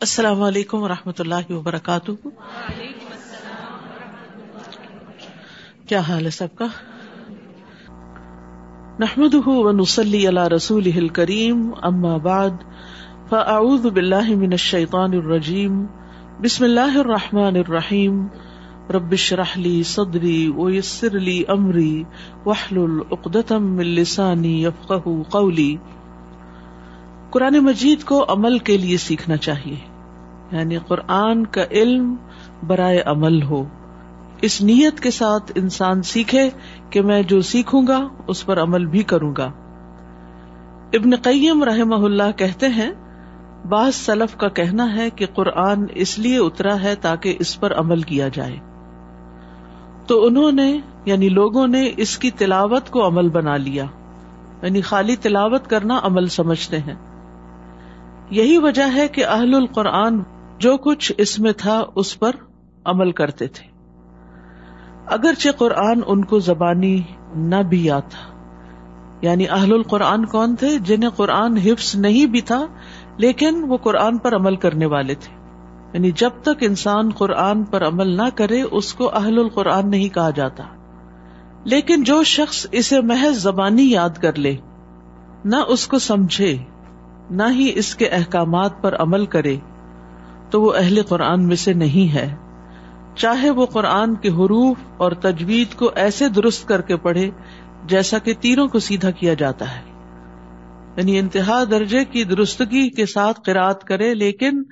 السلام علیکم و رحمۃ اللہ وبرکاتہ۔ کیا حال ہے سب کا؟ نحمد ونسلی علی رسول کریم اما بعد، فاعوذ باللہ من الشیطان الرجیم، بسم اللہ الرحمن الرحیم ربش رحلی صدری ویسر لی امری وحلل عقدتم من لسانی یفقہ قولی۔ قرآن مجید کو عمل کے لیے سیکھنا چاہیے۔ یعنی قرآن کا علم برائے عمل ہو۔ اس نیت کے ساتھ انسان سیکھے کہ میں جو سیکھوں گا، اس پر عمل بھی کروں گا۔ ابن قیم رحم اللہ کہتے ہیں، بعض سلف کا کہنا ہے کہ قرآن اس لیے اترا ہے تاکہ اس پر عمل کیا جائے۔ تو انہوں نے یعنی لوگوں نے اس کی تلاوت کو عمل بنا لیا۔ یعنی خالی تلاوت کرنا عمل سمجھتے ہیں۔ یہی وجہ ہے کہ اہل القرآن جو کچھ اس میں تھا اس پر عمل کرتے تھے۔ اگرچہ قرآن ان کو زبانی نہ بھی یاد تھا یعنی اہل القرآن کون تھے جنہیں قرآن حفظ نہیں بھی تھا، لیکن وہ قرآن پر عمل کرنے والے تھے۔ یعنی جب تک انسان قرآن پر عمل نہ کرے، اس کو اہل القرآن نہیں کہا جاتا۔ لیکن جو شخص اسے محض زبانی یاد کر لے، نہ اس کو سمجھے، نہ ہی اس کے احکامات پر عمل کرے تو وہ اہل قرآن میں سے نہیں ہے۔ چاہے وہ قرآن کے حروف اور تجوید کو ایسے درست کر کے پڑھے جیسا کہ تیروں کو سیدھا کیا جاتا ہے۔ یعنی انتہا درجے کی درستگی کے ساتھ قرآد کرے، لیکن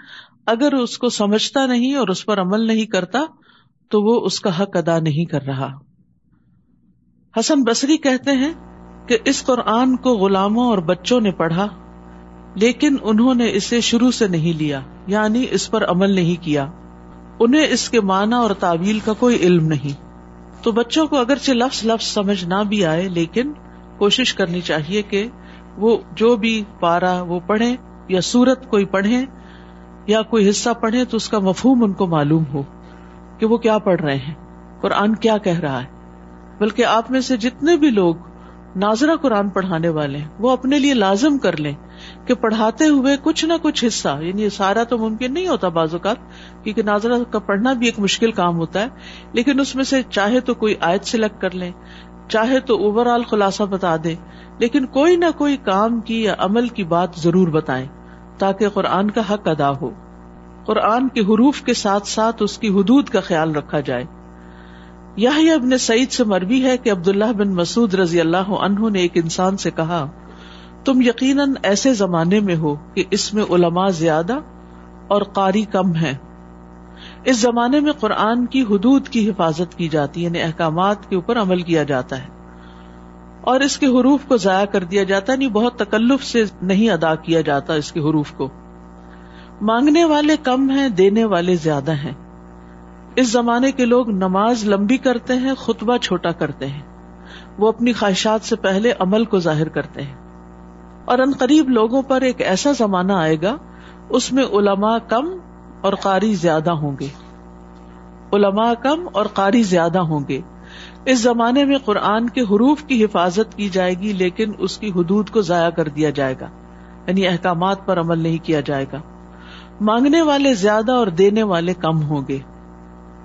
اگر اس کو سمجھتا نہیں اور اس پر عمل نہیں کرتا، تو وہ اس کا حق ادا نہیں کر رہا۔ حسن بصری کہتے ہیں کہ اس قرآن کو غلاموں اور بچوں نے پڑھا، لیکن انہوں نے اسے شروع سے نہیں لیا۔ یعنی اس پر عمل نہیں کیا، انہیں اس کے معنی اور تعویل کا کوئی علم نہیں۔ تو بچوں کو اگرچہ لفظ لفظ سمجھ نہ بھی آئے، لیکن کوشش کرنی چاہیے کہ وہ جو بھی پارا وہ پڑھے یا سورت کوئی پڑھے یا کوئی حصہ پڑھے تو اس کا مفہوم ان کو معلوم ہو کہ وہ کیا پڑھ رہے ہیں، قرآن کیا کہہ رہا ہے۔ بلکہ آپ میں سے جتنے بھی لوگ ناظرہ قرآن پڑھانے والے ہیں، وہ اپنے لیے لازم کر لیں۔ کہ پڑھاتے ہوئے کچھ نہ کچھ حصہ یعنی سارا تو ممکن نہیں ہوتا بعض اوقات، کیونکہ ناظرہ کا پڑھنا بھی ایک مشکل کام ہوتا ہے، لیکن اس میں سے چاہے تو کوئی آیت سلیکٹ کر لیں، چاہے تو اوور آل خلاصہ بتا دیں، لیکن کوئی نہ کوئی کام کی یا عمل کی بات ضرور بتائیں، تاکہ قرآن کا حق ادا ہو۔ قرآن کے حروف کے ساتھ ساتھ اس کی حدود کا خیال رکھا جائے۔ یہ ابن سعید سے مربی ہے کہ عبداللہ بن مسعود رضی اللہ عنہ نے ایک انسان سے کہا تم یقیناً ایسے زمانے میں ہو کہ اس میں علماء زیادہ اور قاری کم ہے اس زمانے میں قرآن کی حدود کی حفاظت کی جاتی ہے یعنی احکامات کے اوپر عمل کیا جاتا ہے۔ اور اس کے حروف کو ضائع کر دیا جاتا ہے نہیں بہت تکلف سے نہیں ادا کیا جاتا اس کے حروف کو۔ مانگنے والے کم ہیں، دینے والے زیادہ ہیں۔ اس زمانے کے لوگ نماز لمبی کرتے ہیں، خطبہ چھوٹا کرتے ہیں۔ وہ اپنی خواہشات سے پہلے عمل کو ظاہر کرتے ہیں۔ اور ان قریب لوگوں پر ایک ایسا زمانہ آئے گا، اس میں علماء کم اور قاری زیادہ ہوں گے۔ علماء کم اور قاری زیادہ ہوں گے۔ اس زمانے میں قرآن کے حروف کی حفاظت کی جائے گی، لیکن اس کی حدود کو ضائع کر دیا جائے گا۔ یعنی احکامات پر عمل نہیں کیا جائے گا۔ مانگنے والے زیادہ اور دینے والے کم ہوں گے۔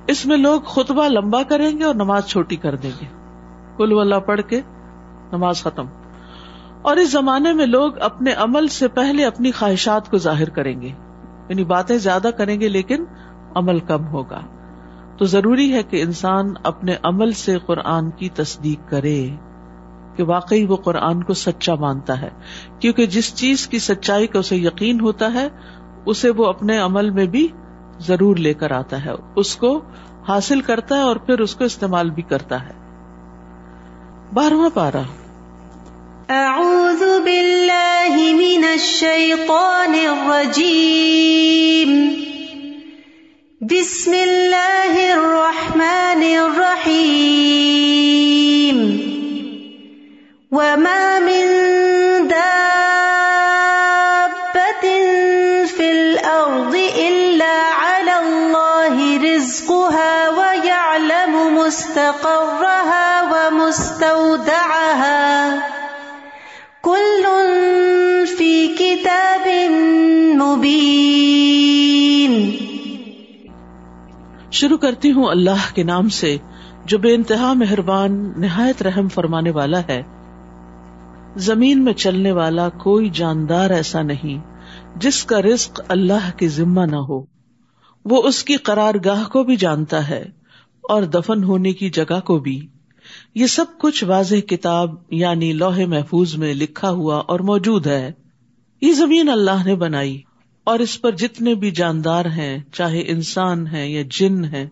اس میں لوگ خطبہ لمبا کریں گے اور نماز چھوٹی کر دیں گے۔ کل واللہ پڑھ کے نماز ختم۔ اور اس زمانے میں لوگ اپنے عمل سے پہلے اپنی خواہشات کو ظاہر کریں گے۔ یعنی باتیں زیادہ کریں گے لیکن عمل کم ہوگا۔ تو ضروری ہے کہ انسان اپنے عمل سے قرآن کی تصدیق کرے کہ واقعی وہ قرآن کو سچا مانتا ہے۔ کیونکہ جس چیز کی سچائی کا اسے یقین ہوتا ہے، اسے وہ اپنے عمل میں بھی ضرور لے کر آتا ہے۔ اس کو حاصل کرتا ہے اور پھر اس کو استعمال بھی کرتا ہے۔ بارہواں پارہ۔ اعوذ باللہ من الشیطان الرجیم بسم اللہ الرحمن الرحیم وما من شروع کرتی ہوں اللہ کے نام سے، جو بے انتہا مہربان، نہایت رحم فرمانے والا ہے۔ زمین میں چلنے والا کوئی جاندار ایسا نہیں، جس کا رزق اللہ کی ذمہ نہ ہو۔ وہ اس کی قرار گاہ کو بھی جانتا ہے اور دفن ہونے کی جگہ کو بھی۔ یہ سب کچھ واضح کتاب یعنی لوہے محفوظ میں لکھا ہوا اور موجود ہے۔ یہ زمین اللہ نے بنائی۔ اور اس پر جتنے بھی جاندار ہیں، چاہے انسان ہیں یا جن ہیں،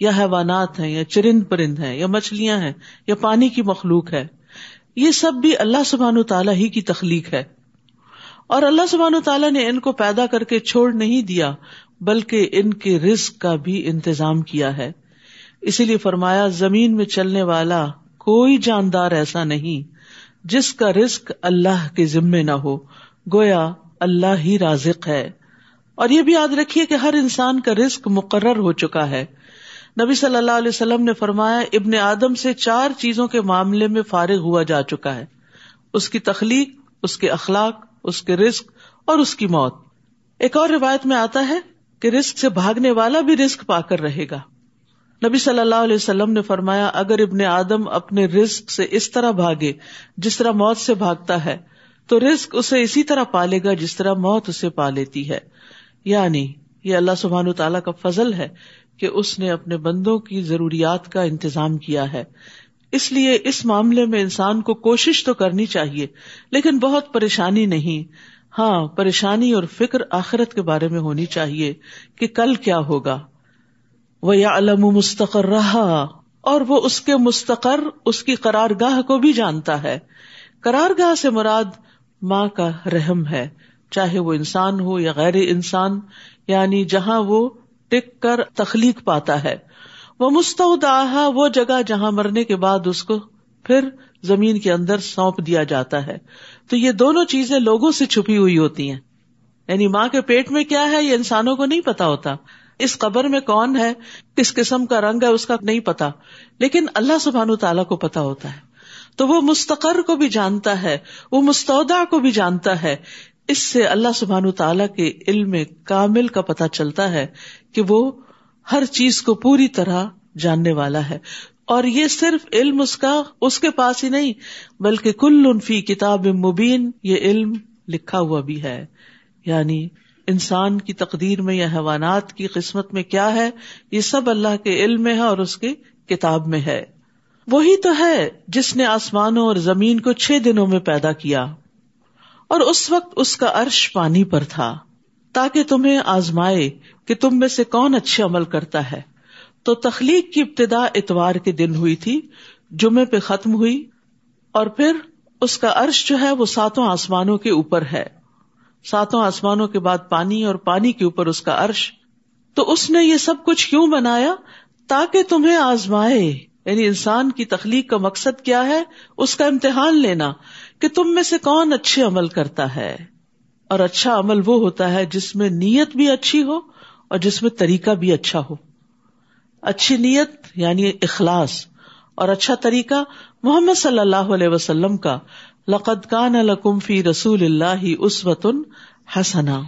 یا حیوانات ہیں، یا چرند پرند ہیں، یا مچھلیاں ہیں، یا پانی کی مخلوق ہے، یہ سب بھی اللہ سبحان تعالیٰ ہی کی تخلیق ہے۔ اور اللہ سبحان تعالیٰ نے ان کو پیدا کر کے چھوڑ نہیں دیا، بلکہ ان کے رزق کا بھی انتظام کیا ہے۔ اسی لیے فرمایا، زمین میں چلنے والا کوئی جاندار ایسا نہیں جس کا رزق اللہ کے ذمے نہ ہو۔ گویا اللہ ہی رازق ہے۔ اور یہ بھی یاد رکھیے کہ ہر انسان کا رزق مقرر ہو چکا ہے۔ نبی صلی اللہ علیہ وسلم نے فرمایا، ابن آدم سے چار چیزوں کے معاملے میں فارغ ہوا جا چکا ہے۔ اس کی تخلیق، اس کے اخلاق، اس کے رزق اور اس کی موت۔ ایک اور روایت میں آتا ہے کہ رزق سے بھاگنے والا بھی رزق پا کر رہے گا۔ نبی صلی اللہ علیہ وسلم نے فرمایا، اگر ابن آدم اپنے رزق سے اس طرح بھاگے، جس طرح موت سے بھاگتا ہے تو رزق اسے اسی طرح پالے گا جس طرح موت اسے پا لیتی ہے۔ یعنی یہ اللہ سبحان تعالیٰ کا فضل ہے کہ اس نے اپنے بندوں کی ضروریات کا انتظام کیا ہے۔ اس لیے اس معاملے میں انسان کو کوشش تو کرنی چاہیے، لیکن بہت پریشانی نہیں۔ ہاں پریشانی اور فکر آخرت کے بارے میں ہونی چاہیے کہ کل کیا ہوگا۔ وہ یا علم مستقر رہا اور وہ اس کے مستقر، اس کی قرار گاہ کو بھی جانتا ہے۔ قرار گاہ سے مراد ماں کا رحم ہے۔ چاہے وہ انسان ہو یا غیر انسان یعنی جہاں وہ ٹک کر تخلیق پاتا ہے۔ وہ مستعد وہ جگہ جہاں مرنے کے بعد اس کو پھر زمین کے اندر سونپ دیا جاتا ہے۔ تو یہ دونوں چیزیں لوگوں سے چھپی ہوئی ہوتی ہیں۔ یعنی ماں کے پیٹ میں کیا ہے، یہ انسانوں کو نہیں پتا ہوتا۔ اس قبر میں کون ہے، کس قسم کا رنگ ہے، اس کا نہیں پتا۔ لیکن اللہ سبحان تعالیٰ کو پتا ہوتا ہے۔ تو وہ مستقر کو بھی جانتا ہے، وہ مستعودہ کو بھی جانتا ہے۔ اس سے اللہ سبحان تعالیٰ کے علم کامل کا پتہ چلتا ہے کہ وہ ہر چیز کو پوری طرح جاننے والا ہے۔ اور یہ صرف علم اس کا، اس کے پاس ہی نہیں، بلکہ کل انفی کتاب مبین یہ علم لکھا ہوا بھی ہے۔ یعنی انسان کی تقدیر میں یا حیوانات کی قسمت میں کیا ہے؟ یہ سب اللہ کے علم میں ہے اور اس کی کتاب میں ہے۔ وہی تو ہے جس نے آسمانوں اور زمین کو چھ دنوں میں پیدا کیا، اور اس وقت اس کا عرش پانی پر تھا، تاکہ تمہیں آزمائے کہ تم میں سے کون اچھے عمل کرتا ہے۔ تو تخلیق کی ابتدا اتوار کے دن ہوئی تھی، جمعے پہ ختم ہوئی، اور پھر اس کا عرش جو ہے وہ ساتوں آسمانوں کے اوپر ہے۔ ساتوں آسمانوں کے بعد پانی اور پانی کے اوپر اس کا عرش۔ تو اس نے یہ سب کچھ کیوں بنایا؟ تاکہ تمہیں آزمائے یعنی انسان کی تخلیق کا مقصد کیا ہے؟ اس کا امتحان لینا کہ تم میں سے کون اچھے عمل کرتا ہے؟ اور اچھا عمل وہ ہوتا ہے جس میں نیت بھی اچھی ہو اور جس میں طریقہ بھی اچھا ہو۔ اچھی نیت یعنی اخلاص اور اچھا طریقہ محمد صلی اللہ علیہ وسلم کا لقد کان لکم فی رسول اللہ اس وطن حسنا۔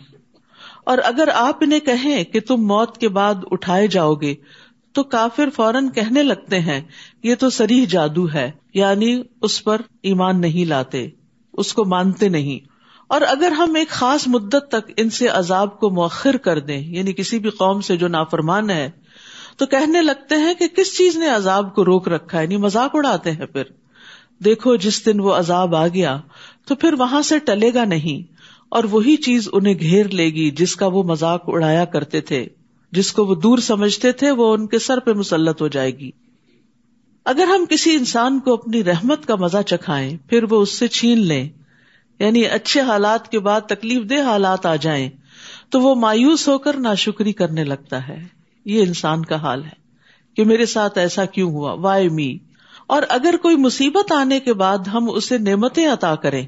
اور اگر آپ انہیں کہیں کہ تم موت کے بعد اٹھائے جاؤ گے تو کافر فوراً کہنے لگتے ہیں، یہ تو سریح جادو ہے یعنی اس پر ایمان نہیں لاتے، اس کو مانتے نہیں۔ اور اگر ہم ایک خاص مدت تک ان سے عذاب کو مؤخر کر دیں یعنی کسی بھی قوم سے جو نافرمان ہے، تو کہنے لگتے ہیں کہ کس چیز نے عذاب کو روک رکھا ہے؟ یعنی مذاق اڑاتے ہیں پھر۔ دیکھو، جس دن وہ عذاب آ گیا، تو پھر وہاں سے ٹلے گا نہیں، اور وہی چیز انہیں گھیر لے گی جس کا وہ مذاق اڑایا کرتے تھے۔ جس کو وہ دور سمجھتے تھے وہ ان کے سر پہ مسلط ہو جائے گی۔ اگر ہم کسی انسان کو اپنی رحمت کا مزہ چکھائیں، پھر وہ اس سے چھین لیں۔ یعنی اچھے حالات کے بعد تکلیف دہ حالات آ جائیں، تو وہ مایوس ہو کر ناشکری کرنے لگتا ہے۔ یہ انسان کا حال ہے کہ میرے ساتھ ایسا کیوں ہوا وائی می اور اگر کوئی مصیبت آنے کے بعد ہم اسے نعمتیں عطا کریں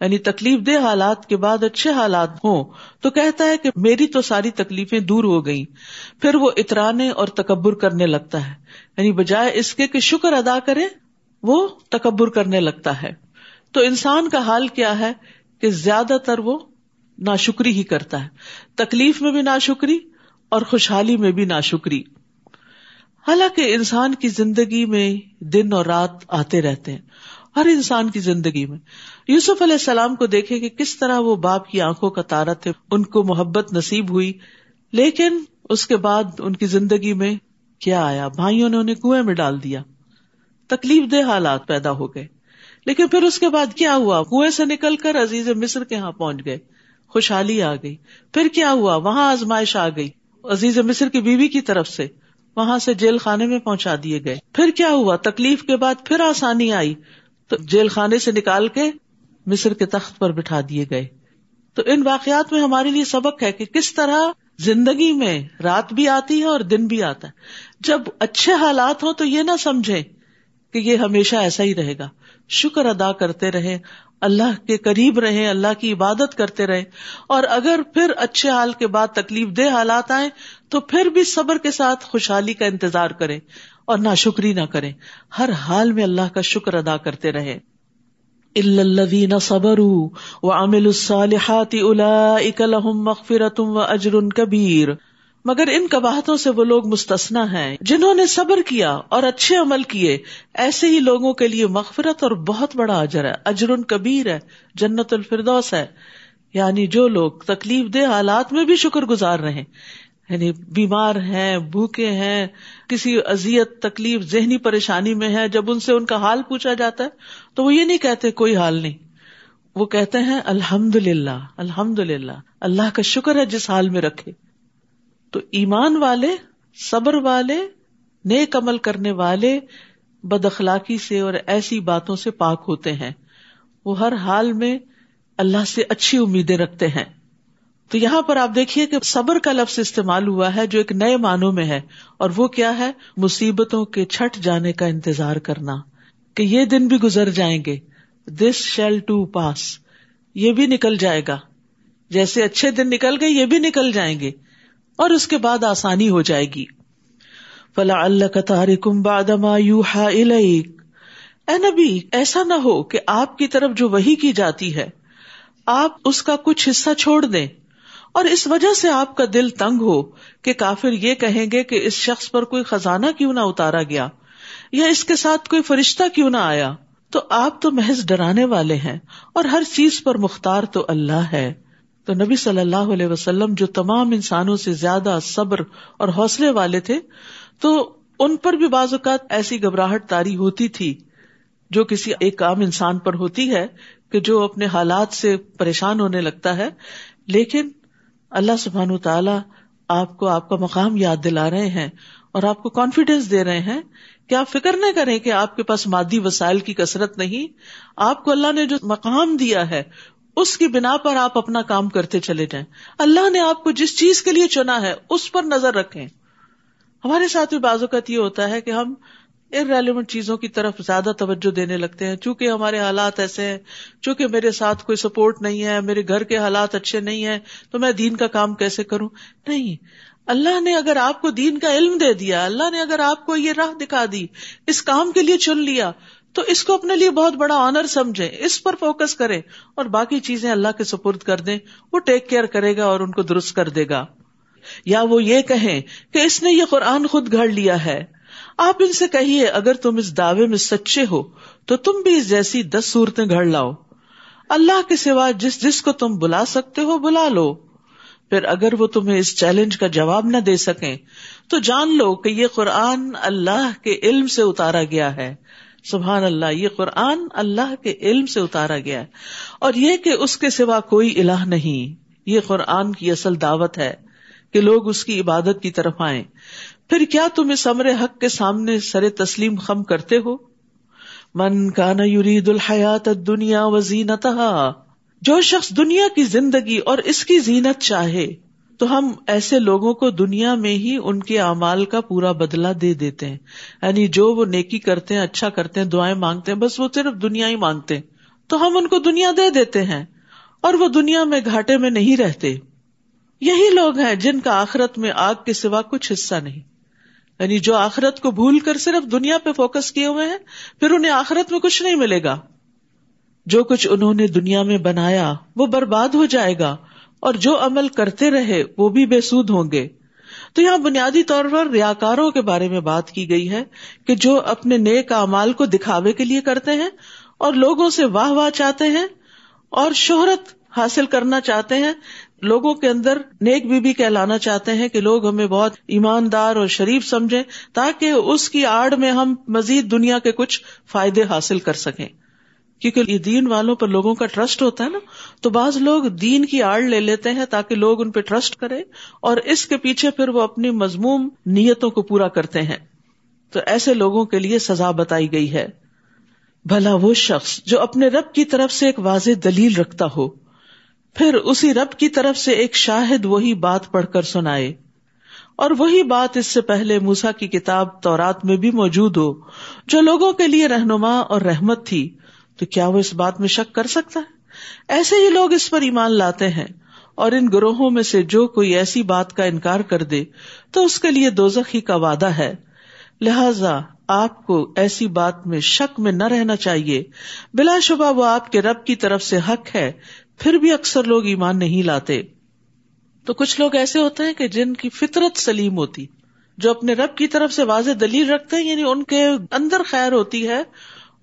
یعنی تکلیف دہ حالات کے بعد اچھے حالات ہوں تو کہتا ہے کہ میری تو ساری تکلیفیں دور ہو گئی پھر وہ اترانے اور تکبر کرنے لگتا ہے۔ یعنی بجائے اس کے کہ شکر ادا کرے، وہ تکبر کرنے لگتا ہے۔ تو انسان کا حال کیا ہے کہ زیادہ تر وہ ناشکری ہی کرتا ہے۔ تکلیف میں بھی ناشکری اور خوشحالی میں بھی ناشکری۔ حالانکہ انسان کی زندگی میں دن اور رات آتے رہتے ہیں۔ ہر انسان کی زندگی میں۔ یوسف علیہ السلام کو دیکھے کہ کس طرح وہ باپ کی آنکھوں کا تارا تھے، ان کو محبت نصیب ہوئی، لیکن اس کے بعد ان کی زندگی میں کیا آیا؟ بھائیوں نے انہیں کنویں میں ڈال دیا، تکلیف دہ حالات پیدا ہو گئے۔ لیکن پھر اس کے بعد کیا ہوا؟ کنویں سے نکل کر عزیز مصر کے یہاں پہنچ گئے، خوشحالی آ گئی۔ پھر کیا ہوا؟ وہاں آزمائش آ گئی، عزیز مصر کی بیوی کی طرف سے، وہاں سے جیل خانے میں پہنچا دیے گئے۔ پھر کیا ہوا؟ تکلیف کے بعد پھر آسانی آئی، تو جیل خانے سے نکال کے مصر کے تخت پر بٹھا دیے گئے۔ تو ان واقعات میں ہمارے لیے سبق ہے کہ کس طرح زندگی میں رات بھی آتی ہے اور دن بھی آتا ہے۔ جب اچھے حالات ہوں تو یہ نہ سمجھے کہ یہ ہمیشہ ایسا ہی رہے گا۔ شکر ادا کرتے رہے اللہ کے قریب رہے اللہ کی عبادت کرتے رہے اور اگر پھر اچھے حال کے بعد تکلیف دہ حالات آئے تو پھر بھی صبر کے ساتھ خوشحالی کا انتظار کرے اور نہ شکری نہ کرے ہر حال میں اللہ کا شکر ادا کرتے رہے الذين صبروا وعملوا الصالحات اولئك لهم مغفرة واجر كبير۔ مگر ان کباہتوں سے وہ لوگ مستثنا ہیں جنہوں نے صبر کیا اور اچھے عمل کیے۔ ایسے ہی لوگوں کے لیے مغفرت اور بہت بڑا اجر ہے، اجر کبیر ہے، جنت الفردوس ہے۔ یعنی جو لوگ تکلیف دہ حالات میں بھی شکر گزار رہے یعنی بیمار ہیں، بھوکے ہیں، کسی ازیت تکلیف، ذہنی پریشانی میں ہے جب ان سے ان کا حال پوچھا جاتا ہے، تو وہ یہ نہیں کہتے کوئی حال نہیں۔ وہ کہتے ہیں الحمد للہ الحمد للہ اللہ کا شکر ہے جس حال میں رکھے۔ تو ایمان والے، صبر والے، نیک عمل کرنے والے بد اخلاقی سے اور ایسی باتوں سے پاک ہوتے ہیں۔ وہ ہر حال میں اللہ سے اچھی امیدیں رکھتے ہیں۔ تو یہاں پر آپ دیکھیے کہ صبر کا لفظ استعمال ہوا ہے جو ایک نئے معنوں میں ہے، اور وہ کیا ہے؟ مصیبتوں کے چھٹ جانے کا انتظار کرنا، کہ یہ دن بھی گزر جائیں گے دس شیل ٹو پاس یہ بھی نکل جائے گا۔ جیسے اچھے دن نکل گئے، یہ بھی نکل جائیں گے، اور اس کے بعد آسانی ہو جائے گی۔ فلا اللہ کا تارکم بادما یو ہا اے نبی، ایسا نہ ہو کہ آپ کی طرف جو وہی کی جاتی ہے، آپ اس کا کچھ حصہ چھوڑ دیں۔ اور اس وجہ سے آپ کا دل تنگ ہو کہ کافر یہ کہیں گے کہ اس شخص پر کوئی خزانہ کیوں نہ اتارا گیا یا اس کے ساتھ کوئی فرشتہ کیوں نہ آیا۔ تو آپ تو محض ڈرانے والے ہیں اور ہر چیز پر مختار تو اللہ ہے۔ تو نبی صلی اللہ علیہ وسلم جو تمام انسانوں سے زیادہ صبر اور حوصلے والے تھے، تو ان پر بھی بعض اوقات ایسی گھبراہٹ تاری ہوتی تھی جو کسی ایک عام انسان پر ہوتی ہے کہ جو اپنے حالات سے پریشان ہونے لگتا ہے۔ لیکن اللہ سبحان تعالی آپ کو آپ کا مقام یاد دلا رہے ہیں اور آپ کو کانفیڈینس دے رہے ہیں کہ آپ فکر نہ کریں کہ آپ کے پاس مادی وسائل کی کثرت نہیں، آپ کو اللہ نے جو مقام دیا ہے، اس کی بنا پر آپ اپنا کام کرتے چلے جائیں۔ اللہ نے آپ کو جس چیز کے لیے چنا ہے، اس پر نظر رکھیں۔ ہمارے ساتھ بھی بعض اوقات یہ ہوتا ہے کہ ہم ریلیونٹ چیزوں کی طرف زیادہ توجہ دینے لگتے ہیں۔ چونکہ ہمارے حالات ایسے ہیں، چونکہ میرے ساتھ کوئی سپورٹ نہیں ہے، میرے گھر کے حالات اچھے نہیں ہیں، تو میں دین کا کام کیسے کروں؟ نہیں۔ اللہ نے اگر آپ کو دین کا علم دے دیا، اللہ نے اگر آپ کو یہ راہ دکھا دی، اس کام کے لیے چن لیا، تو اس کو اپنے لیے بہت بڑا آنر سمجھے اس پر فوکس کرے اور باقی چیزیں اللہ کے سپرد کر دیں، وہ ٹیک کیئر کرے گا اور ان کو درست کر دے گا۔ یا وہ یہ کہیں کہ اس نے یہ قرآن خود گھڑ لیا ہے۔ آپ ان سے کہیے، اگر تم اس دعوے میں سچے ہو، تو تم بھی اس جیسی دس صورتیں گھڑ لاؤ۔ اللہ کے سوا جس جس کو تم بلا سکتے ہو، بلا لو۔ پھر اگر وہ تمہیں اس چیلنج کا جواب نہ دے سکیں، تو جان لو کہ یہ قرآن اللہ کے علم سے اتارا گیا ہے۔ سبحان اللہ، یہ قرآن اللہ کے علم سے اتارا گیا ہے۔ اور یہ کہ اس کے سوا کوئی الہ نہیں، یہ قرآن کی اصل دعوت ہے کہ لوگ اس کی عبادت کی طرف آئیں۔ پھر کیا تم اس امر حق کے سامنے سر تسلیم خم کرتے ہو؟ من کا یرید الحیات دنیا و جو شخص دنیا کی زندگی اور اس کی زینت چاہے، تو ہم ایسے لوگوں کو دنیا میں ہی ان کے اعمال کا پورا بدلہ دے دیتے ہیں۔ یعنی جو وہ نیکی کرتے ہیں اچھا کرتے ہیں، دعائیں مانگتے ہیں، بس وہ صرف دنیا ہی مانگتے ہیں۔ تو ہم ان کو دنیا دے دیتے ہیں اور وہ دنیا میں گھاٹے میں نہیں رہتے۔ یہی لوگ ہیں جن کا آخرت میں آگ کے سوا کچھ حصہ نہیں۔ یعنی جو آخرت کو بھول کر صرف دنیا پہ فوکس کیے ہوئے ہیں، پھر انہیں آخرت میں کچھ نہیں ملے گا۔ جو کچھ انہوں نے دنیا میں بنایا، وہ برباد ہو جائے گا، اور جو عمل کرتے رہے، وہ بھی بے سود ہوں گے۔ تو یہاں بنیادی طور پر ریاکاروں کے بارے میں بات کی گئی ہے کہ جو اپنے نیک امال کو دکھاوے کے لیے کرتے ہیں، اور لوگوں سے واہ واہ چاہتے ہیں، اور شہرت حاصل کرنا چاہتے ہیں لوگوں کے اندر نیک بی بی کہلانا چاہتے ہیں کہ لوگ ہمیں بہت ایماندار اور شریف سمجھیں تاکہ اس کی آڑ میں ہم مزید دنیا کے کچھ فائدے حاصل کر سکیں۔ کیونکہ یہ دین والوں پر لوگوں کا ٹرسٹ ہوتا ہے نا، تو بعض لوگ دین کی آڑ لے لیتے ہیں تاکہ لوگ ان پہ ٹرسٹ کرے اور اس کے پیچھے پھر وہ اپنی مضموم نیتوں کو پورا کرتے ہیں۔ تو ایسے لوگوں کے لیے سزا بتائی گئی ہے۔ بھلا وہ شخص جو اپنے رب کی طرف سے ایک واضح دلیل رکھتا ہو۔ پھر اسی رب کی طرف سے ایک شاہد وہی بات پڑھ کر سنائے۔ اور وہی بات اس سے پہلے موسا کی کتاب تورات میں بھی موجود ہو، جو لوگوں کے لیے رہنما اور رحمت تھی۔ تو کیا وہ اس بات میں شک کر سکتا ہے؟ ایسے ہی لوگ اس پر ایمان لاتے ہیں۔ اور ان گروہوں میں سے جو کوئی ایسی بات کا انکار کر دے، تو اس کے لیے دوزخی کا وعدہ ہے۔ لہذا آپ کو ایسی بات میں شک میں نہ رہنا چاہیے۔ بلا شبہ وہ آپ کے رب کی طرف سے حق ہے پھر بھی اکثر لوگ ایمان نہیں لاتے۔ تو کچھ لوگ ایسے ہوتے ہیں کہ جن کی فطرت سلیم ہوتی، جو اپنے رب کی طرف سے واضح دلیل رکھتے ہیں یعنی ان کے اندر خیر ہوتی ہے،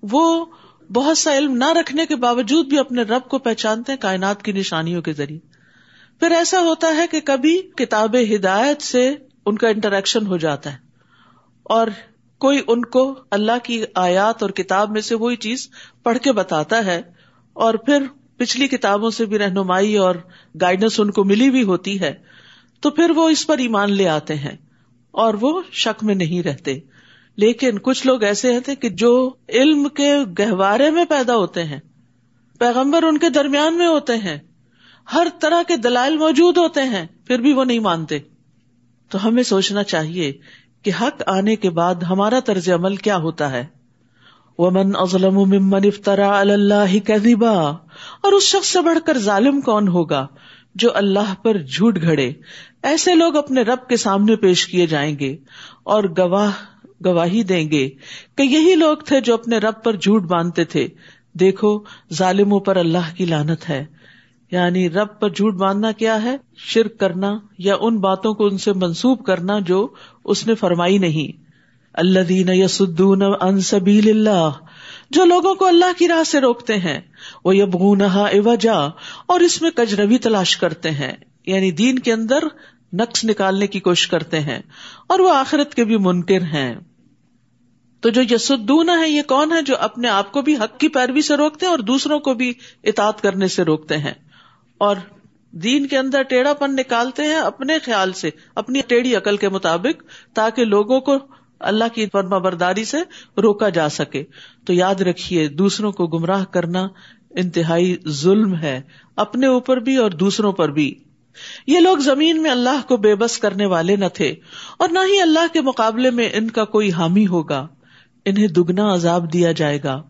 وہ بہت سا علم نہ رکھنے کے باوجود بھی اپنے رب کو پہچانتے ہیں کائنات کی نشانیوں کے ذریعے۔ پھر ایسا ہوتا ہے کہ کبھی کتاب ہدایت سے ان کا انٹریکشن ہو جاتا ہے، اور کوئی ان کو اللہ کی آیات اور کتاب میں سے وہی چیز پڑھ کے بتاتا ہے، اور پھر پچھلی کتابوں سے بھی رہنمائی اور گائیڈنس ان کو ملی بھی ہوتی ہے، تو پھر وہ اس پر ایمان لے آتے ہیں اور وہ شک میں نہیں رہتے۔ لیکن کچھ لوگ ایسے ہیں کہ جو علم کے گہوارے میں پیدا ہوتے ہیں، پیغمبر ان کے درمیان میں ہوتے ہیں، ہر طرح کے دلائل موجود ہوتے ہیں، پھر بھی وہ نہیں مانتے۔ تو ہمیں سوچنا چاہیے کہ حق آنے کے بعد ہمارا طرز عمل کیا ہوتا ہے۔ ومن ازلم ممن افطرا اللہ کذبا اور اس شخص سے بڑھ کر ظالم کون ہوگا جو اللہ پر جھوٹ گھڑے؟ ایسے لوگ اپنے رب کے سامنے پیش کیے جائیں گے اور گواہ، گواہی دیں گے کہ یہی لوگ تھے جو اپنے رب پر جھوٹ باندھتے تھے۔ دیکھو، ظالموں پر اللہ کی لانت ہے۔ یعنی رب پر جھوٹ باندھنا کیا ہے؟ شرک کرنا یا ان باتوں کو ان سے منسوب کرنا جو اس نے فرمائی نہیں۔ اللہ دین یسدون ان سبیل اللہ، جو لوگوں کو اللہ کی راہ سے روکتے ہیں وہ یبغونہا عوجا، اور اس میں کجروی تلاش کرتے ہیں یعنی دین کے اندر نقص نکالنے کی کوشش کرتے ہیں، اور وہ آخرت کے بھی منکر ہیں۔ تو جو یسدون ہے یہ کون ہے جو اپنے آپ کو بھی حق کی پیروی سے روکتے ہیں اور دوسروں کو بھی اطاعت کرنے سے روکتے ہیں۔ اور دین کے اندر ٹیڑھا پن نکالتے ہیں اپنے خیال سے، اپنی ٹیڑھی عقل کے مطابق، تاکہ لوگوں کو اللہ کی فرما برداری سے روکا جا سکے۔ تو یاد رکھیے، دوسروں کو گمراہ کرنا انتہائی ظلم ہے، اپنے اوپر بھی اور دوسروں پر بھی۔ یہ لوگ زمین میں اللہ کو بے بس کرنے والے نہ تھے، اور نہ ہی اللہ کے مقابلے میں ان کا کوئی حامی ہوگا۔ انہیں دگنا عذاب دیا جائے گا۔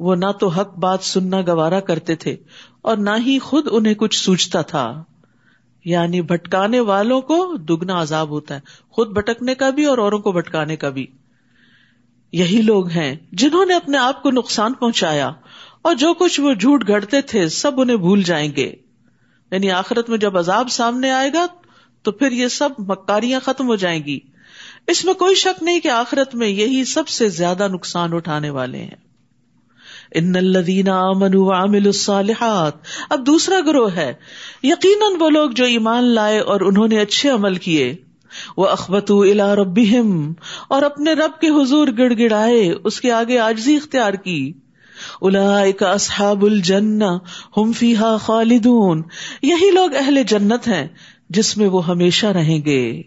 وہ نہ تو حق بات سننا گوارا کرتے تھے، اور نہ ہی خود انہیں کچھ سوچتا تھا۔ یعنی بھٹکانے والوں کو دگنا عذاب ہوتا ہے، خود بھٹکنے کا بھی اور اوروں کو بھٹکانے کا بھی۔ یہی لوگ ہیں جنہوں نے اپنے آپ کو نقصان پہنچایا اور جو کچھ وہ جھوٹ گھڑتے تھے سب انہیں بھول جائیں گے۔ یعنی آخرت میں جب عذاب سامنے آئے گا تو پھر یہ سب مکاریاں ختم ہو جائیں گی۔ اس میں کوئی شک نہیں کہ آخرت میں یہی سب سے زیادہ نقصان اٹھانے والے ہیں۔ ان الدین امن عامل الصالحات۔ اب دوسرا گروہ ہے۔ یقیناً وہ لوگ جو ایمان لائے اور انہوں نے اچھے عمل کیے۔ وہ اخبت الا ربهم اور اپنے رب کے حضور گڑ گڑائے اس کے آگے آجزی اختیار کی۔ اولئک اصحاب الجنہ، ہم فیہا خالدون۔ یہی لوگ اہل جنت ہیں جس میں وہ ہمیشہ رہیں گے۔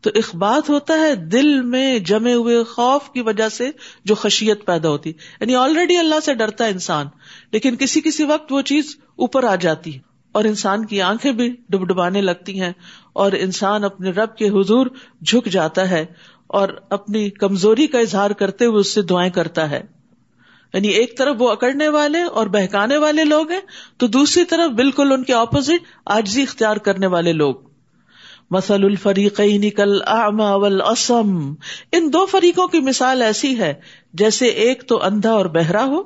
تو اخبات ہوتا ہے دل میں جمے ہوئے خوف کی وجہ سے جو خشیت پیدا ہوتی۔ یعنی آلریڈی اللہ سے ڈرتا ہے انسان، لیکن کسی کسی وقت وہ چیز اوپر آ جاتی ہے اور انسان کی آنکھیں بھی ڈب ڈبانے لگتی ہیں اور انسان اپنے رب کے حضور جھک جاتا ہے اور اپنی کمزوری کا اظہار کرتے ہوئے اس سے دعائیں کرتا ہے۔ یعنی ایک طرف وہ اکڑنے والے اور بہکانے والے لوگ ہیں، تو دوسری طرف بالکل ان کے اپوزٹ آجزی اختیار کرنے والے لوگ۔ مسل الفریقین کل اعما والاسم۔ ان دو فریقوں کی مثال ایسی ہے، جیسے ایک تو اندھا اور بہرا ہو،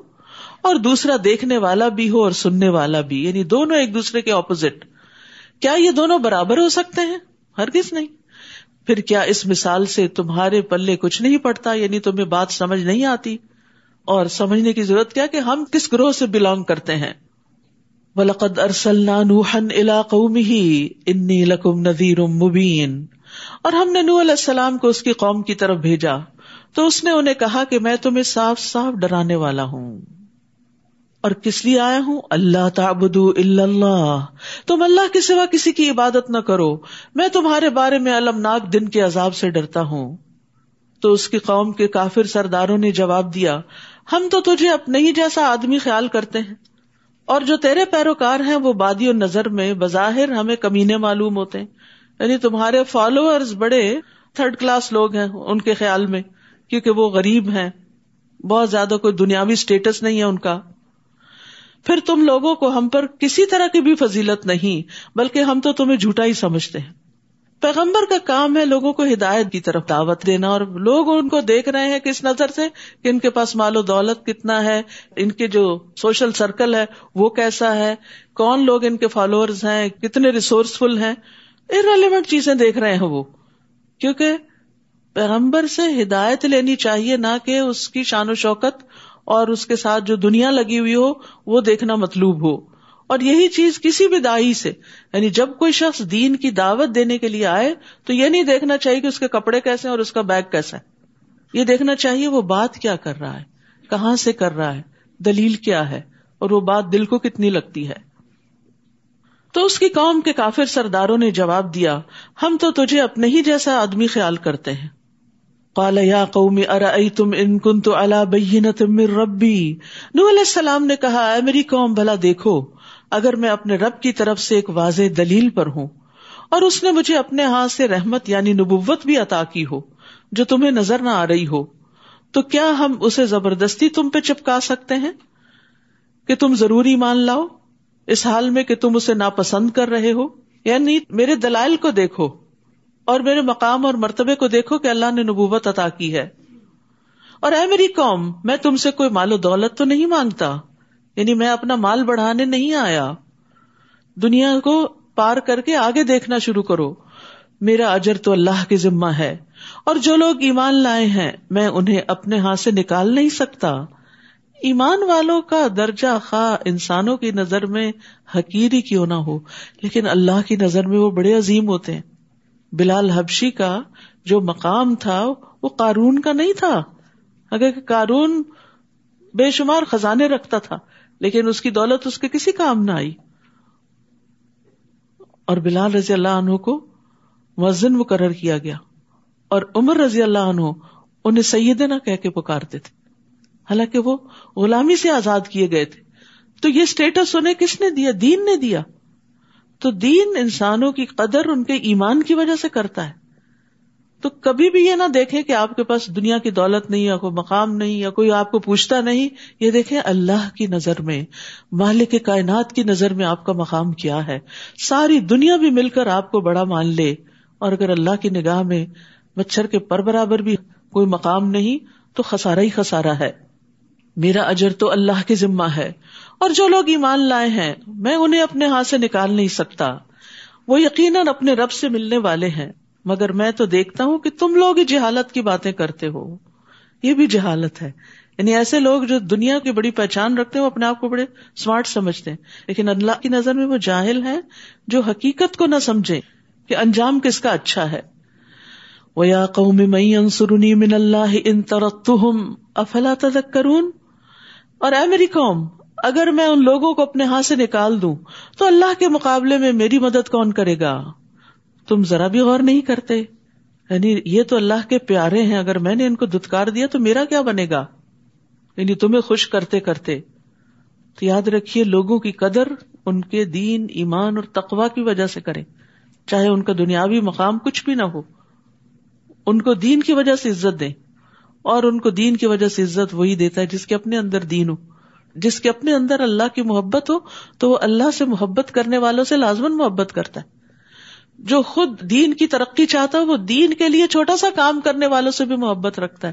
اور دوسرا دیکھنے والا بھی ہو اور سننے والا بھی یعنی دونوں ایک دوسرے کے اپوزٹ کیا یہ دونوں برابر ہو سکتے ہیں؟ ہر کس نہیں۔ پھر کیا اس مثال سے تمہارے پلے کچھ نہیں پڑتا؟ یعنی تمہیں بات سمجھ نہیں آتی۔ اور سمجھنے کی ضرورت کیا کہ ہم کس گروہ سے بلونگ کرتے ہیں؟ بلقد ارسل نوحن علاقوں ہی انی لکم نذیر مبین۔ اور ہم نے نو علیہ السلام کو اس کی قوم کی طرف بھیجا۔ تو اس نے انہیں کہا کہ میں تمہیں صاف صاف ڈرانے والا ہوں۔ اور کس لیے آیا ہوں؟ اللہ تعبد اللہ۔ تم اللہ کے سوا کسی کی عبادت نہ کرو۔ میں تمہارے بارے میں المناک دن کے عذاب سے ڈرتا ہوں۔ تو اس کی قوم کے کافر سرداروں نے جواب دیا، ہم تو تجھے اپنے ہی جیسا آدمی خیال کرتے ہیں۔ اور جو تیرے پیروکار ہیں وہ بادی و نظر میں بظاہر ہمیں کمینے معلوم ہوتے ہیں۔ یعنی تمہارے فالوور بڑے تھرڈ کلاس لوگ ہیں ان کے خیال میں، کیونکہ وہ غریب ہیں۔ بہت زیادہ کوئی دنیاوی اسٹیٹس نہیں ہے ان کا۔ پھر تم لوگوں کو ہم پر کسی طرح کی بھی فضیلت نہیں، بلکہ ہم تو تمہیں جھوٹا ہی سمجھتے ہیں۔ پیغمبر کا کام ہے لوگوں کو ہدایت کی طرف دعوت دینا اور لوگ ان کو دیکھ رہے ہیں کس نظر سے کہ ان کے پاس مال و دولت کتنا ہے، ان کے جو سوشل سرکل ہے وہ کیسا ہے، کون لوگ ان کے فالوورز ہیں، کتنے ریسورسفل ہیں۔ ارریلیونٹ چیزیں دیکھ رہے ہیں وہ۔ کیونکہ پیغمبر سے ہدایت لینی چاہیے نہ کہ اس کی شان و شوکت اور اس کے ساتھ جو دنیا لگی ہوئی ہو، وہ دیکھنا مطلوب ہو۔ اور یہی چیز کسی بھی دائی سے یعنی جب کوئی شخص دین کی دعوت دینے کے لیے آئے، تو یہ نہیں دیکھنا چاہیے کہ اس کے کپڑے کیسے ہیں اور اس کا بیگ کیسا ہے۔ یہ دیکھنا چاہیے وہ بات کیا کر رہا ہے، کہاں سے کر رہا ہے، دلیل کیا ہے، اور وہ بات دل کو کتنی لگتی ہے۔ تو اس کی قوم کے کافر سرداروں نے جواب دیا، ہم تو تجھے اپنے ہی جیسا آدمی خیال کرتے ہیں۔ قال یا قوم ارأيتم ان كنت على بينة من ربي نو علیہ السلام نے کہا، اے میری قوم، بھلا دیکھو۔ اگر میں اپنے رب کی طرف سے ایک واضح دلیل پر ہوں اور اس نے مجھے اپنے ہاتھ سے رحمت یعنی نبوت بھی عطا کی ہو، جو تمہیں نظر نہ آ رہی ہو، تو کیا ہم اسے زبردستی تم پہ چپکا سکتے ہیں؟ کہ تم ضروری مان لاؤ؟ اس حال میں کہ تم اسے ناپسند کر رہے ہو؟ یعنی میرے دلائل کو دیکھو اور میرے مقام اور مرتبے کو دیکھو کہ اللہ نے نبوت عطا کی ہے۔ اور اے میری قوم، میں تم سے کوئی مال و دولت تو نہیں مانگتا؟ یعنی میں اپنا مال بڑھانے نہیں آیا۔ دنیا کو پار کر کے آگے دیکھنا شروع کرو۔ میرا اجر تو اللہ کی ذمہ ہے۔ اور جو لوگ ایمان لائے ہیں، میں انہیں اپنے ہاتھ سے نکال نہیں سکتا۔ ایمان والوں کا درجہ خواہ انسانوں کی نظر میں حقیری کیوں نہ ہو، لیکن اللہ کی نظر میں وہ بڑے عظیم ہوتے ہیں۔ بلال حبشی کا جو مقام تھا، وہ قارون کا نہیں تھا۔ اگر قارون بے شمار خزانے رکھتا تھا۔ لیکن اس کی دولت اس کے کسی کام نہ آئی۔ اور بلال رضی اللہ عنہ کو مزن مقرر کیا گیا۔ اور عمر رضی اللہ عنہ انہیں سید نہ کہ پکارتے تھے۔ حالانکہ وہ غلامی سے آزاد کیے گئے تھے۔ تو یہ اسٹیٹس انہیں کس نے دیا؟ دین نے دیا۔ تو دین انسانوں کی قدر ان کے ایمان کی وجہ سے کرتا ہے۔ تو کبھی بھی یہ نہ دیکھے کہ آپ کے پاس دنیا کی دولت نہیں یا کوئی مقام نہیں یا کوئی آپ کو پوچھتا نہیں، یہ دیکھے اللہ کی نظر میں، مالک کائنات کی نظر میں آپ کا مقام کیا ہے۔ ساری دنیا بھی مل کر آپ کو بڑا مان لے۔ اور اگر اللہ کی نگاہ میں مچھر کے پر برابر بھی کوئی مقام نہیں، تو خسارا ہی خسارا ہے۔ میرا اجر تو اللہ کی ذمہ ہے۔ اور جو لوگ ایمان لائے ہیں، میں انہیں اپنے ہاتھ سے نکال نہیں سکتا۔ وہ یقیناً اپنے رب سے ملنے والے ہیں۔ مگر میں تو دیکھتا ہوں کہ تم لوگ ہی جہالت کی باتیں کرتے ہو۔ یہ بھی جہالت ہے۔ یعنی ایسے لوگ جو دنیا کی بڑی پہچان رکھتے ہیں، وہ اپنے آپ کو بڑے اسمارٹ سمجھتے ہیں۔ لیکن اللہ کی نظر میں وہ جاہل ہے جو حقیقت کو نہ سمجھے کہ انجام کس کا اچھا ہے۔ وہ یا قوم انصرنی من اللہ ان ترتہم افلا تذکرون اور اے میری قوم، اگر میں ان لوگوں کو اپنے ہاتھ سے نکال دوں، تو اللہ کے مقابلے میں میری مدد کون کرے گا؟ تم ذرا بھی غور نہیں کرتے۔ یعنی یہ تو اللہ کے پیارے ہیں، اگر میں نے ان کو دتکار دیا تو میرا کیا بنے گا؟ یعنی تمہیں خوش کرتے کرتے۔ تو یاد رکھیے، لوگوں کی قدر ان کے دین، ایمان اور تقوا کی وجہ سے کریں۔ چاہے ان کا دنیاوی مقام کچھ بھی نہ ہو۔ ان کو دین کی وجہ سے عزت دیں۔ اور ان کو دین کی وجہ سے عزت وہی دیتا ہے جس کے اپنے اندر دین ہو۔ جس کے اپنے اندر اللہ کی محبت ہو، تو وہ اللہ سے محبت کرنے والوں سے لازمن محبت کرتا ہے۔ جو خود دین کی ترقی چاہتا ہے، وہ دین کے لیے چھوٹا سا کام کرنے والوں سے بھی محبت رکھتا ہے۔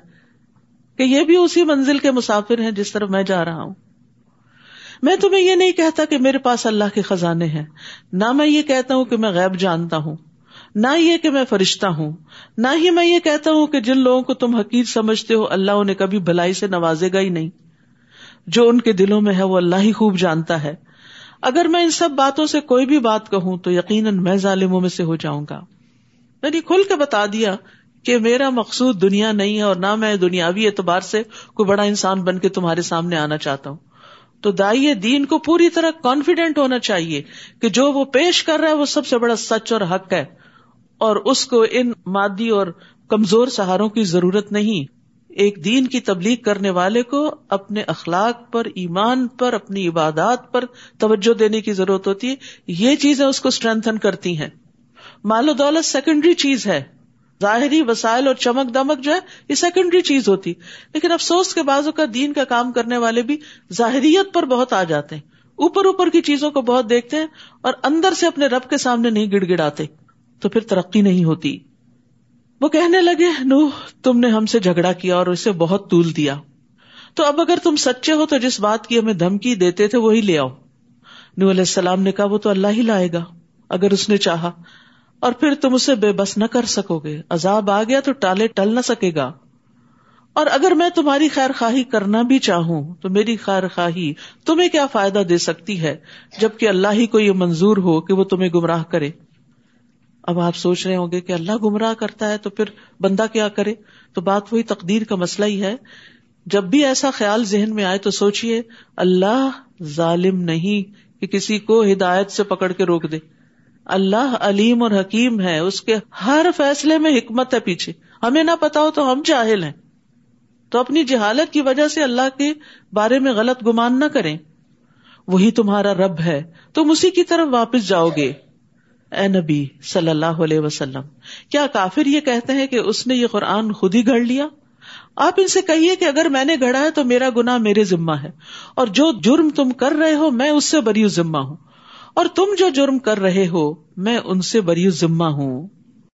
کہ یہ بھی اسی منزل کے مسافر ہیں جس طرح میں جا رہا ہوں۔ میں تمہیں یہ نہیں کہتا کہ میرے پاس اللہ کے خزانے ہیں۔ نہ میں یہ کہتا ہوں کہ میں غیب جانتا ہوں۔ نہ یہ کہ میں فرشتہ ہوں۔ نہ ہی میں یہ کہتا ہوں کہ جن لوگوں کو تم حقیق سمجھتے ہو، اللہ انہیں کبھی بھلائی سے نوازے گا ہی نہیں۔ جو ان کے دلوں میں ہے، وہ اللہ ہی خوب جانتا ہے۔ اگر میں ان سب باتوں سے کوئی بھی بات کہوں تو یقیناً میں ظالموں میں سے ہو جاؤں گا۔ میں نے کھل کے بتا دیا کہ میرا مقصود دنیا نہیں ہے اور نہ میں دنیاوی اعتبار سے کوئی بڑا انسان بن کے تمہارے سامنے آنا چاہتا ہوں۔ تو دائی دین کو پوری طرح کانفیڈینٹ ہونا چاہیے کہ جو وہ پیش کر رہا ہے وہ سب سے بڑا سچ اور حق ہے اور اس کو ان مادی اور کمزور سہاروں کی ضرورت نہیں۔ ایک دین کی تبلیغ کرنے والے کو اپنے اخلاق پر، ایمان پر، اپنی عبادات پر توجہ دینے کی ضرورت ہوتی ہے۔ یہ چیزیں اس کو اسٹرینتھن کرتی ہیں۔ مال و دولت سیکنڈری چیز ہے۔ ظاہری وسائل اور چمک دمک جو ہے، یہ سیکنڈری چیز ہوتی۔ لیکن افسوس کے بازو کا دین کا کام کرنے والے بھی ظاہریت پر بہت آ جاتے ہیں۔ اوپر اوپر کی چیزوں کو بہت دیکھتے ہیں اور اندر سے اپنے رب کے سامنے نہیں گڑ گڑاتے۔ تو پھر ترقی نہیں ہوتی۔ وہ کہنے لگے نو تم نے ہم سے جھگڑا کیا اور اسے بہت طول دیا۔ تو اب اگر تم سچے ہو تو جس بات کی ہمیں دھمکی دیتے تھے وہی لے آؤ۔ نو علیہ السلام نے کہا، وہ تو اللہ ہی لائے گا۔ اگر اس نے چاہا۔ اور پھر تم اسے بے بس نہ کر سکو گے۔ عذاب آ گیا تو ٹالے ٹل نہ سکے گا۔ اور اگر میں تمہاری خیر خواہی کرنا بھی چاہوں، تو میری خیر خواہی تمہیں کیا فائدہ دے سکتی ہے، جبکہ اللہ ہی کو یہ منظور ہو کہ وہ تمہیں گمراہ کرے۔ اب آپ سوچ رہے ہوں گے کہ اللہ گمراہ کرتا ہے تو پھر بندہ کیا کرے؟ تو بات وہی تقدیر کا مسئلہ ہی ہے۔ جب بھی ایسا خیال ذہن میں آئے تو سوچیے اللہ ظالم نہیں کہ کسی کو ہدایت سے پکڑ کے روک دے۔ اللہ علیم اور حکیم ہے، اس کے ہر فیصلے میں حکمت ہے پیچھے۔ ہمیں نہ پتا ہو تو ہم جاہل ہیں۔ تو اپنی جہالت کی وجہ سے اللہ کے بارے میں غلط گمان نہ کریں۔ وہی تمہارا رب ہے۔ تم اسی کی طرف واپس جاؤ گے۔ اے نبی صلی اللہ علیہ وسلم، کیا کافر یہ کہتے ہیں کہ اس نے یہ قرآن خود ہی گھڑ لیا؟ آپ ان سے کہیے کہ اگر میں نے گھڑا ہے تو میرا گنا میرے ذمہ ہے، اور جو جرم تم کر رہے ہو میں اس سے بری ذمہ ہوں، اور تم جو جرم کر رہے ہو میں ان سے بری ذمہ ہوں۔